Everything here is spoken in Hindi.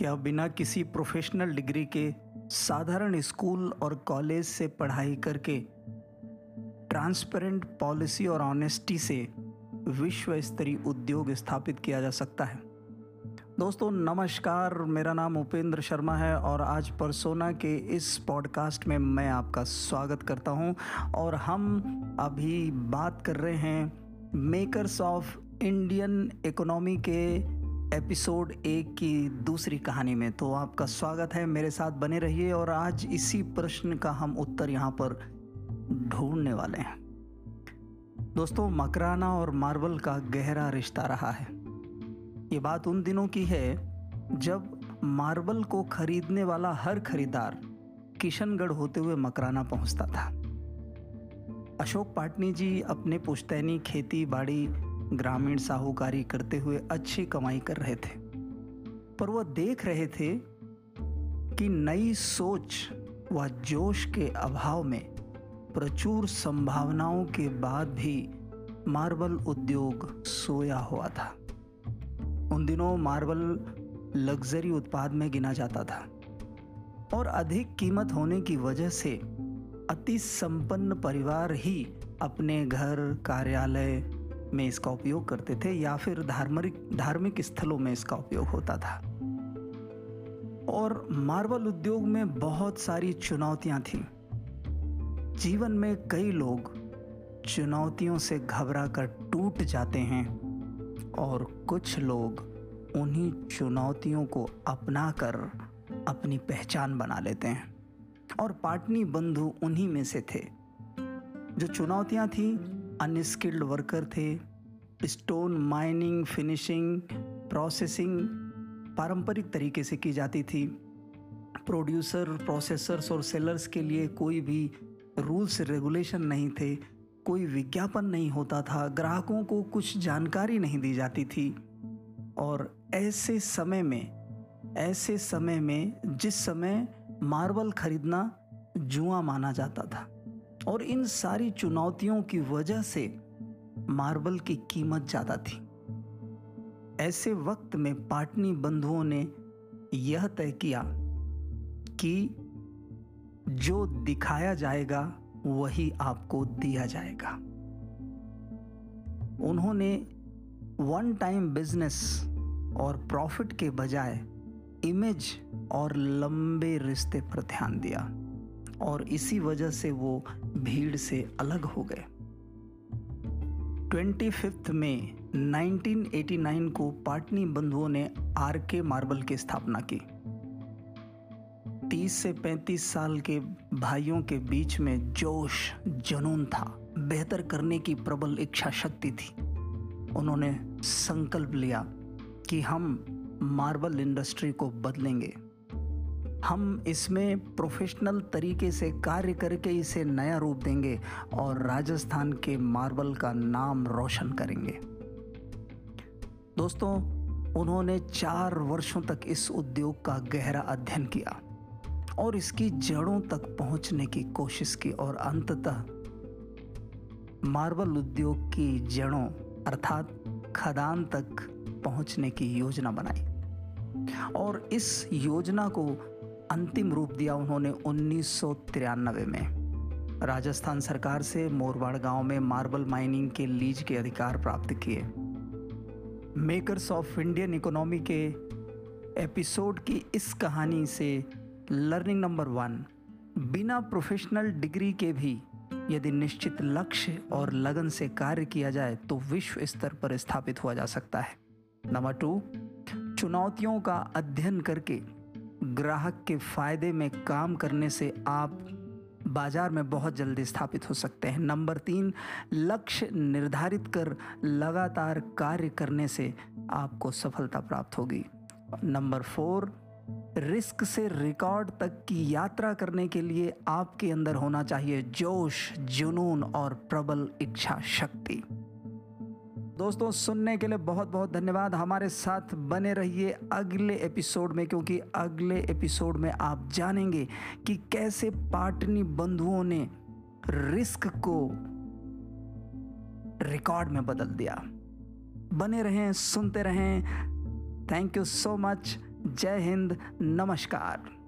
क्या बिना किसी प्रोफेशनल डिग्री के साधारण स्कूल और कॉलेज से पढ़ाई करके ट्रांसपेरेंट पॉलिसी और ऑनेस्टी से विश्व स्तरीय उद्योग स्थापित किया जा सकता है। दोस्तों, नमस्कार। मेरा नाम उपेंद्र शर्मा है और आज परसोना के इस पॉडकास्ट में मैं आपका स्वागत करता हूँ और हम अभी बात कर रहे हैं मेकर्स ऑफ़ इंडियन इकोनॉमी के एपिसोड एक की दूसरी कहानी में तो आपका स्वागत है मेरे साथ बने रहिए और आज इसी प्रश्न का हम उत्तर यहाँ पर ढूँढने वाले हैं। दोस्तों, मकराना और मार्बल का गहरा रिश्ता रहा है। ये बात उन दिनों की है जब मार्बल को खरीदने वाला हर खरीदार किशनगढ़ होते हुए मकराना पहुँचता था। अशोक पाटनी जी अपने पुश्तैनी खेती बाड़ी ग्रामीण साहूकारी करते हुए अच्छी कमाई कर रहे थे। पर वह देख रहे थे कि नई सोच व जोश के अभाव में प्रचुर संभावनाओं के बाद भी मार्बल उद्योग सोया हुआ था। उन दिनों मार्बल लग्जरी उत्पाद में गिना जाता था और अधिक कीमत होने की वजह से अति संपन्न परिवार ही अपने घर, कार्यालय में इसका उपयोग करते थे या फिर धार्मिक धार्मिक स्थलों में इसका उपयोग होता था। और मार्बल उद्योग में बहुत सारी चुनौतियाँ थीं। जीवन में कई लोग चुनौतियों से घबरा कर टूट जाते हैं और कुछ लोग उन्हीं चुनौतियों को अपनाकर अपनी पहचान बना लेते हैं और पाटनी बंधु उन्हीं में से थे। जो चुनौतियाँ थी अनस्किल्ड वर्कर थे स्टोन माइनिंग फिनिशिंग प्रोसेसिंग पारंपरिक तरीके से की जाती थी। प्रोड्यूसर प्रोसेसर्स और सेलर्स के लिए कोई भी रूल्स रेगुलेशन नहीं थे, कोई विज्ञापन नहीं होता था, ग्राहकों को कुछ जानकारी नहीं दी जाती थी। और ऐसे समय में, ऐसे समय में जिस समय मार्बल खरीदना जुआ माना जाता था और इन सारी चुनौतियों की वजह से मार्बल की कीमत ज़्यादा थी। ऐसे वक्त में पाटनी बंधुओं ने यह तय किया कि जो दिखाया जाएगा, वही आपको दिया जाएगा। उन्होंने वन टाइम बिज़नेस और प्रॉफिट के बजाय इमेज और लंबे रिश्ते पर ध्यान दिया। और इसी वजह से वो भीड़ से अलग हो गए। ट्वेंटी फिफ्थ में 1989 को पाटनी बंधुओं ने आर के मार्बल की स्थापना की। 30 से 35 साल के भाइयों के बीच में जोश जुनून था। बेहतर करने की प्रबल इच्छा शक्ति थी। उन्होंने संकल्प लिया कि हम मार्बल इंडस्ट्री को बदलेंगे। हम इसमें प्रोफेशनल तरीके से कार्य करके इसे नया रूप देंगे और राजस्थान के मार्बल का नाम रोशन करेंगे। दोस्तों, उन्होंने चार वर्षों तक इस उद्योग का गहरा अध्ययन किया और इसकी जड़ों तक पहुँचने की कोशिश की और अंततः मार्बल उद्योग की जड़ों, अर्थात खदान तक पहुँचने की योजना बनाई। और इस योजना को अंतिम रूप दिया उन्होंने उन्नीस सौ तिरानवे में। राजस्थान सरकार से मोरवाड़ गाँव में मार्बल माइनिंग के लीज के अधिकार प्राप्त किए। मेकर्स ऑफ़ इंडियन इकोनॉमी के एपिसोड की इस कहानी से लर्निंग नंबर वन, बिना प्रोफेशनल डिग्री के भी यदि निश्चित लक्ष्य और लगन से कार्य किया जाए तो विश्व स्तर पर स्थापित हुआ जा सकता है। नंबर टू, चुनौतियों का अध्ययन करके ग्राहक के फ़ायदे में काम करने से आप बाज़ार में बहुत जल्दी स्थापित हो सकते हैं। नंबर तीन, लक्ष्य निर्धारित कर लगातार कार्य करने से आपको सफलता प्राप्त होगी। नंबर फोर, रिस्क से रिकॉर्ड तक की यात्रा करने के लिए आपके अंदर होना चाहिए जोश, जुनून और प्रबल इच्छा शक्ति दोस्तों, सुनने के लिए बहुत बहुत धन्यवाद। हमारे साथ बने रहिए अगले एपिसोड में, क्योंकि अगले एपिसोड में आप जानेंगे कि कैसे पाटनी बंधुओं ने रिस्क को रिकॉर्ड में बदल दिया। बने रहें, सुनते रहें। Thank you so much. जय हिंद। नमस्कार।